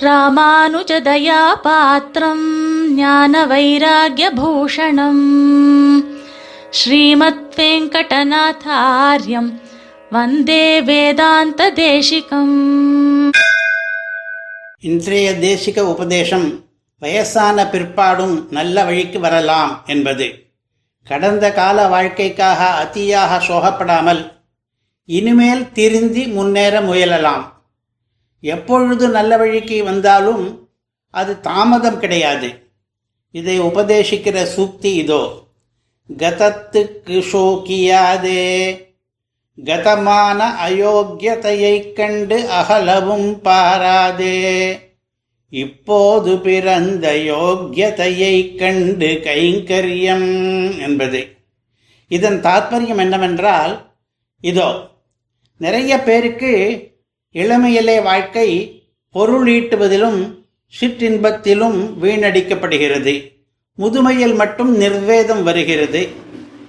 ராமானுஜதயா பாத்திரம் ஞான வைராகியபூஷணம் ஸ்ரீமத் வெங்கடநாதாரியம் வந்தே வேதாந்த தேசிகம் இன்றைய தேசிக உபதேசம் வயசான பிற்பாடும் நல்ல வழிக்கு வரலாம் என்பது. கடந்த கால வாழ்க்கைக்காக அத்தியாக சோகப்படாமல் இனிமேல் திருந்தி முன்னேற முயலலாம். எப்பொழுது நல்ல வழிக்கு வந்தாலும் அது தாமதம் கிடையாது. இதை உபதேசிக்கிற சூக்தி இதோ. கதத்துக்கு சோக்கியாதே. கதமான அயோக்கியத்தையைக் கண்டு அகலவும் பாராதே. இப்போது பிறந்த யோக்கியத்தையைக் கண்டு கைங்கரியம் என்பது. இதன் தாத்பரியம் என்னவென்றால் இதோ நிறைய பேருக்கு இளமையிலே வாழ்க்கை பொருள் ஈட்டுவதிலும் சிற்றின்பத்திலும் வீணடிக்கப்படுகிறது. முதுமையில் மட்டும் நிர்வேதம் வருகிறது.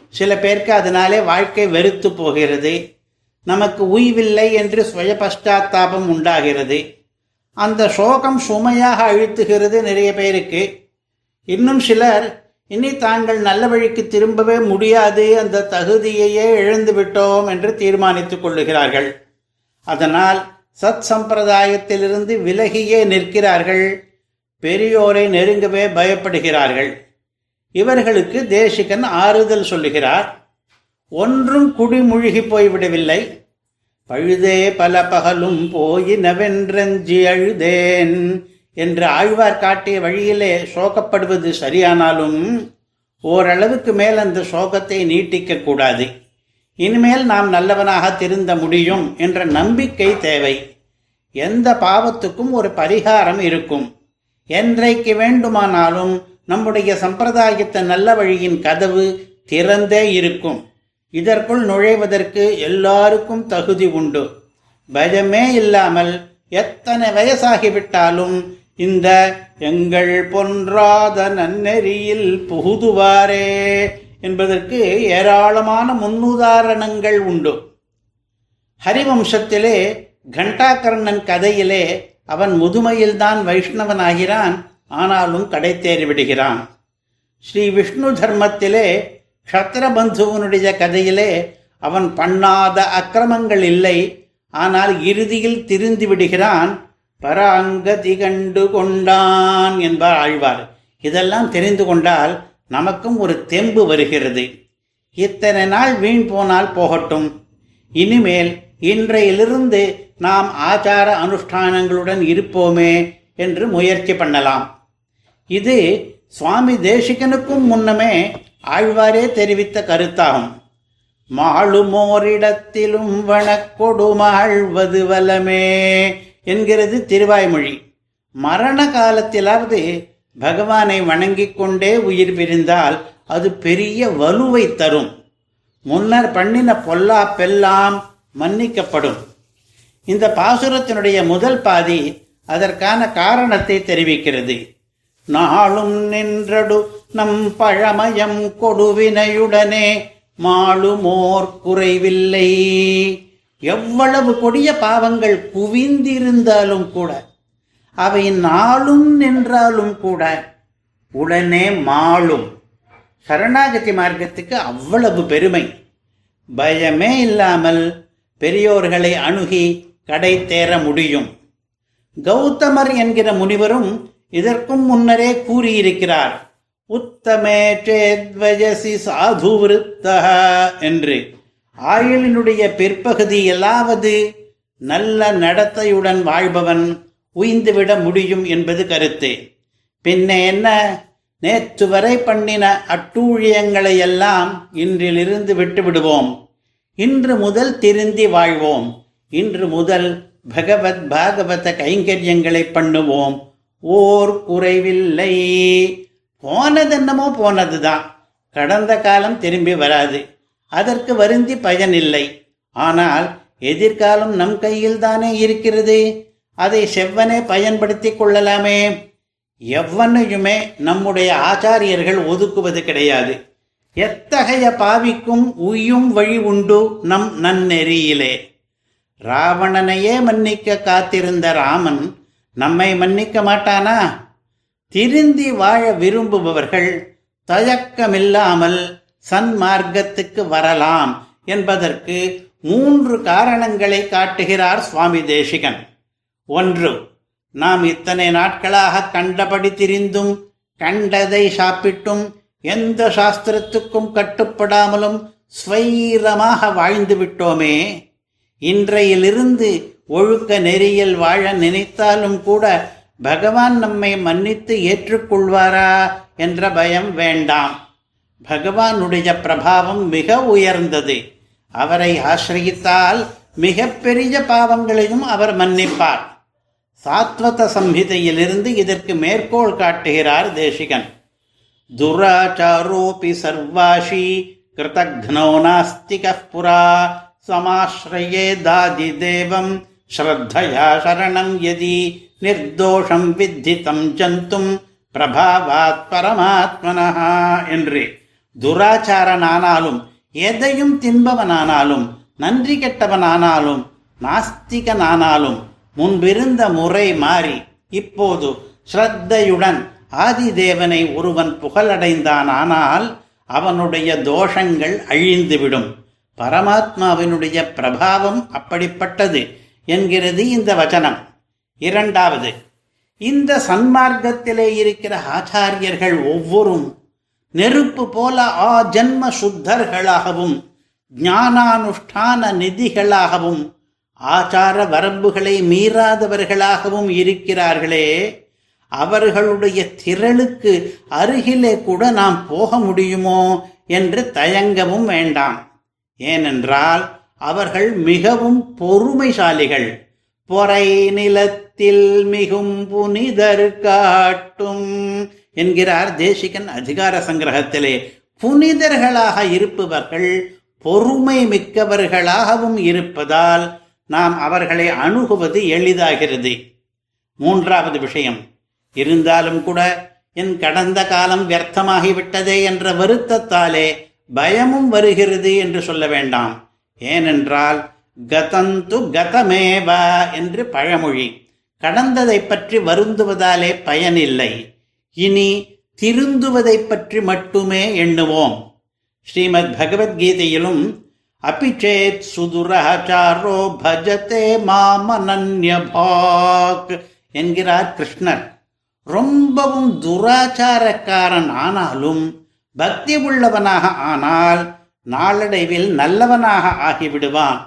சில பேருக்கு அதனாலே வாழ்க்கை வெறுத்து போகிறது. நமக்கு உய்வில்லை என்று சுய பஷ்டாத்தாபம் உண்டாகிறது. அந்த சோகம் சுமையாக அழுத்துகிறது நிறைய பேருக்கு. இன்னும் சிலர் இனி தாங்கள் நல்ல வழிக்கு திரும்பவே முடியாது. அந்த தகுதியையே இழந்து விட்டோம் என்று தீர்மானித்துக் கொள்ளுகிறார்கள். அதனால் சத் சம்பிரதாயத்திலிருந்து விலகியே நிற்கிறார்கள். பெரியோரை நெருங்கவே பயப்படுகிறார்கள். இவர்களுக்கு தேசிகன் ஆறுதல் சொல்லுகிறார். ஒன்றும் குடிமுழுகி போய்விடவில்லை. பழுதே பல பகலும் போயினவென்றஞ்சி அழுதேன் என்று ஆழ்வார் காட்டிய வழியிலே சோகப்படுவது சரியானாலும் ஓரளவுக்கு மேல் அந்த சோகத்தை நீட்டிக்க கூடாது. இனிமேல் நாம் நல்லவனாக திருந்த முடியும் என்ற நம்பிக்கை தேவை. எந்த பாவத்துக்கும் ஒரு பரிகாரம் இருக்கும். என்றைக்கு வேண்டுமானாலும் நம்முடைய சம்பிரதாயத்த நல்ல வழியின் கதவு திறந்தே இருக்கும். இதற்குள் நுழைவதற்கு எல்லாருக்கும் தகுதி உண்டு. பயமே இல்லாமல் எத்தனை வயசாகிவிட்டாலும் இந்த எங்கள் பொன்றாத நன்னெறியில் புகுதுவாரே. என்பதற்கு ஏராளமான முன்னுதாரணங்கள் உண்டு. ஹரிவம்சத்திலே கண்டாகர்ணன் கதையிலே அவன் முதுமையில்தான் வைஷ்ணவனாகிறான் ஆனாலும் கடை தேறிவிடுகிறான் ஸ்ரீ விஷ்ணு தர்மத்திலே க்ஷத்திரபந்துவனுடைய கதையிலே அவன் பண்ணாத அக்கிரமங்கள் இல்லை ஆனால் இறுதியில் திருந்து விடுகிறான் பராங்கதி கண்டு கொண்டான் என்பார் ஆழ்வார். இதெல்லாம் தெரிந்து கொண்டால் நமக்கும் ஒரு தெம்பு வருகிறது. இத்தனை நாள் வீண் போனால் போகட்டும். இனிமேல் இன்றையிலிருந்து நாம் ஆச்சார அனுஷ்டானங்களுடன் இருப்போமே என்று முயற்சி பண்ணலாம். இது சுவாமி தேசிகனுக்கும் முன்னமே ஆழ்வாரே தெரிவித்த கருத்தாகும். மாளுமோரிடத்திலும் வனக்கொடுமாழ்வது வலமே என்கிறது திருவாய்மொழி. மரண காலத்திலாவது பகவானை வணங்கிக் கொண்டே உயிர் பிரிந்தால் அது பெரிய வலுவை தரும். முன்னர் பண்ணின பொல்லாப்பெல்லாம் மன்னிக்கப்படும். இந்த பாசுரத்தினுடைய முதல் பாதி அதற்கான காரணத்தை தெரிவிக்கிறது. நாளும் நின்றடு நம் பழமயம் கொடுவினையுடனே மாளுமோர் குறைவில்லை. எவ்வளவு கொடிய பாவங்கள் குவிந்திருந்தாலும் கூட அவை நாளும் நின்றாலும் கூட உடனே மாளும். சரணாகதி மார்க்கத்துக்கு அவ்வளவு பெருமை. பயமே இல்லாமல் பெரியோர்களை அணுகி கடை தேர முடியும். கௌதமர் என்கிற முனிவரும் இதற்கும் முன்னரே கூறியிருக்கிறார். உத்தமே சேத்வயசி சாது என்று. ஆயுளினுடைய பிற்பகுதி எல்லாவது நல்ல நடத்தையுடன் வாழ்பவன் உய்ந்துவிட முடியும் என்பது கருத்து. பின்ன என்ன? நேற்று வரை பண்ணின அட்டூழியங்களை எல்லாம் இன்றிலிருந்து விட்டு விடுவோம் இன்று முதல் திருந்தி வாழ்வோம். இன்று முதல் பகவத் பாகவத கைங்கரியங்களை பண்ணுவோம். ஓர் குறைவில்லை. போனது என்னமோ போனதுதான். கடந்த காலம் திரும்பி வராது. அதற்கு வருந்தி பயனில்லை. ஆனால் எதிர்காலம் நம் கையில் தானே இருக்கிறது. அதை செவ்வனே பயன்படுத்திக் கொள்ளலாமே. எவ்வனையுமே நம்முடைய ஆச்சாரியர்கள் ஒதுக்குவது கிடையாது. எத்தகைய பாவிக்கும் உயும் வழி உண்டு நம் நன்னெறியிலே. ராவணனையே மன்னிக்க காத்திருந்த ராமன் நம்மை மன்னிக்க மாட்டானா? திருந்தி வாழ விரும்புபவர்கள் தயக்கமில்லாமல் சன்மார்க்கத்துக்கு வரலாம் என்பதற்கு மூன்று காரணங்களை காட்டுகிறார் சுவாமி தேசிகன். ஒன்று நாம் இத்தனை நாட்களாக கண்டபடி திரிந்தும் கண்டதை சாப்பிட்டும் எந்த சாஸ்திரத்துக்கும் கட்டுப்படாமலும் ஸ்வைரமாக வாழ்ந்து விட்டோமே. இன்றையிலிருந்து ஒழுக்க நெறியில் வாழ நினைத்தாலும் கூட பகவான் நம்மை மன்னித்து ஏற்றுக்கொள்வாரா என்ற பயம் வேண்டாம். பகவானுடைய பிரபாவம் மிக உயர்ந்தது. அவரை ஆசிரியித்தால் மிகப்பெரிய பாவங்களையும் அவர் மன்னிப்பார். சாத்வத சம்ஹிதையிலிருந்து இதற்கு மேற்கோள் காட்டுகிறார் தேசிகன். துராச்சாரோபி சர்வாஷி கிருதக்னோ நாஸ்திக புரா சமாஸ்ரயே தாதி தேவம். ஸ்ரத்தயா சரணம் யதி நிர்தோஷம் வித்தி ஜந்தும் பிரபாவாத் பரமாத்மனஹா என்று. துராச்சாரனானாலும் எதையும் தின்பவனானாலும் நன்றி கெட்டவனானாலும் நாஸ்திகனானாலும் முன்பிருந்த முறை மாறி இப்போது ஸ்ரத்தையுடன் ஆதிதேவனை ஒருவன் புகழடைந்தான் ஆனால் அவனுடைய தோஷங்கள் அழிந்துவிடும். பரமாத்மாவினுடைய பிரபாவம் அப்படிப்பட்டது என்கிறது இந்த வச்சனம் இரண்டாவது இந்த சன்மார்க்கத்திலே இருக்கிற ஆச்சாரியர்கள் ஒவ்வொரும் நெருப்பு போல ஆ ஜென்ம சுத்தர்களாகவும் ஞானானுஷ்டான நிதிகளாகவும் ஆச்சார வரம்புகளை மீறாதவர்களாகவும் இருக்கிறார்களே அவர்களுடைய திரளுக்கு அருகிலே கூட நாம் போக முடியுமோ என்று தயங்கவும் வேண்டாம். ஏனென்றால் அவர்கள் மிகவும் பொறுமைசாலிகள். பொறை நிலத்தில் மிகும் புனிதர் காட்டும் என்கிறார் தேசிகன் அதிகார சங்கிரகத்திலே. புனிதர்களாக இருப்பவர்கள் பொறுமை மிக்கவர்களாகவும் இருப்பதால் நாம் அவர்களை அணுகுவது எளிதாகிறது. மூன்றாவது விஷயம் இருந்தாலும் கூட என் கடந்த காலம் வியர்த்தமாகிவிட்டதே என்ற வருத்தத்தாலே பயமும் வருகிறது என்று சொல்ல வேண்டாம். ஏனென்றால் கதந்து கதமேவா என்று பழமொழி கடந்ததை பற்றி வருந்துவதாலே பயனில்லை. இனி திருந்துவதை பற்றி மட்டுமே எண்ணுவோம். ஸ்ரீமத் பகவத்கீதையிலும் அபிச்சேத் சுதுராச்சாரோ பஜதே மாமனன்யபாக் என்கிறார் கிருஷ்ணர். ரொம்பவும் துராச்சாரக்காரன் ஆனாலும் பக்தி உள்ளவனாக ஆனால் நாளடைவில் நல்லவனாக ஆகிவிடுவான்.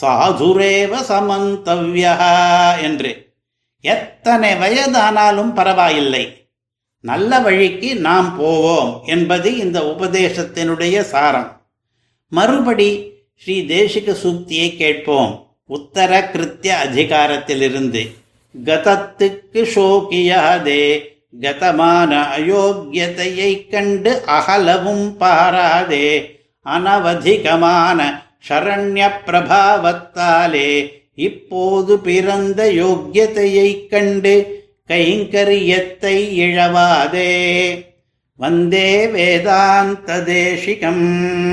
சாதுரேவ சமந்தவ்யா என்று. எத்தனை வயதானாலும் பரவாயில்லை. நல்ல வழிக்கு நாம் போவோம் என்பது இந்த உபதேசத்தினுடைய சாரம். மறுபடி ஸ்ரீ தேசிக சூக்தியை கேட்போம். உத்தர கிருத்திய அதிகாரத்திலிருந்து. கதத்துக்கு சோகியாதே. கதமான அயோக்கியதையை கண்டு அகலவும் பாராதே. அனவதிகமான சரண்ய பிரபாவத்தாலே. இப்போது பிறந்த யோக்கியத்தையை கண்டு கைங்கரியத்தை இழவாதே. வந்தே வேதாந்த தேசிகம்.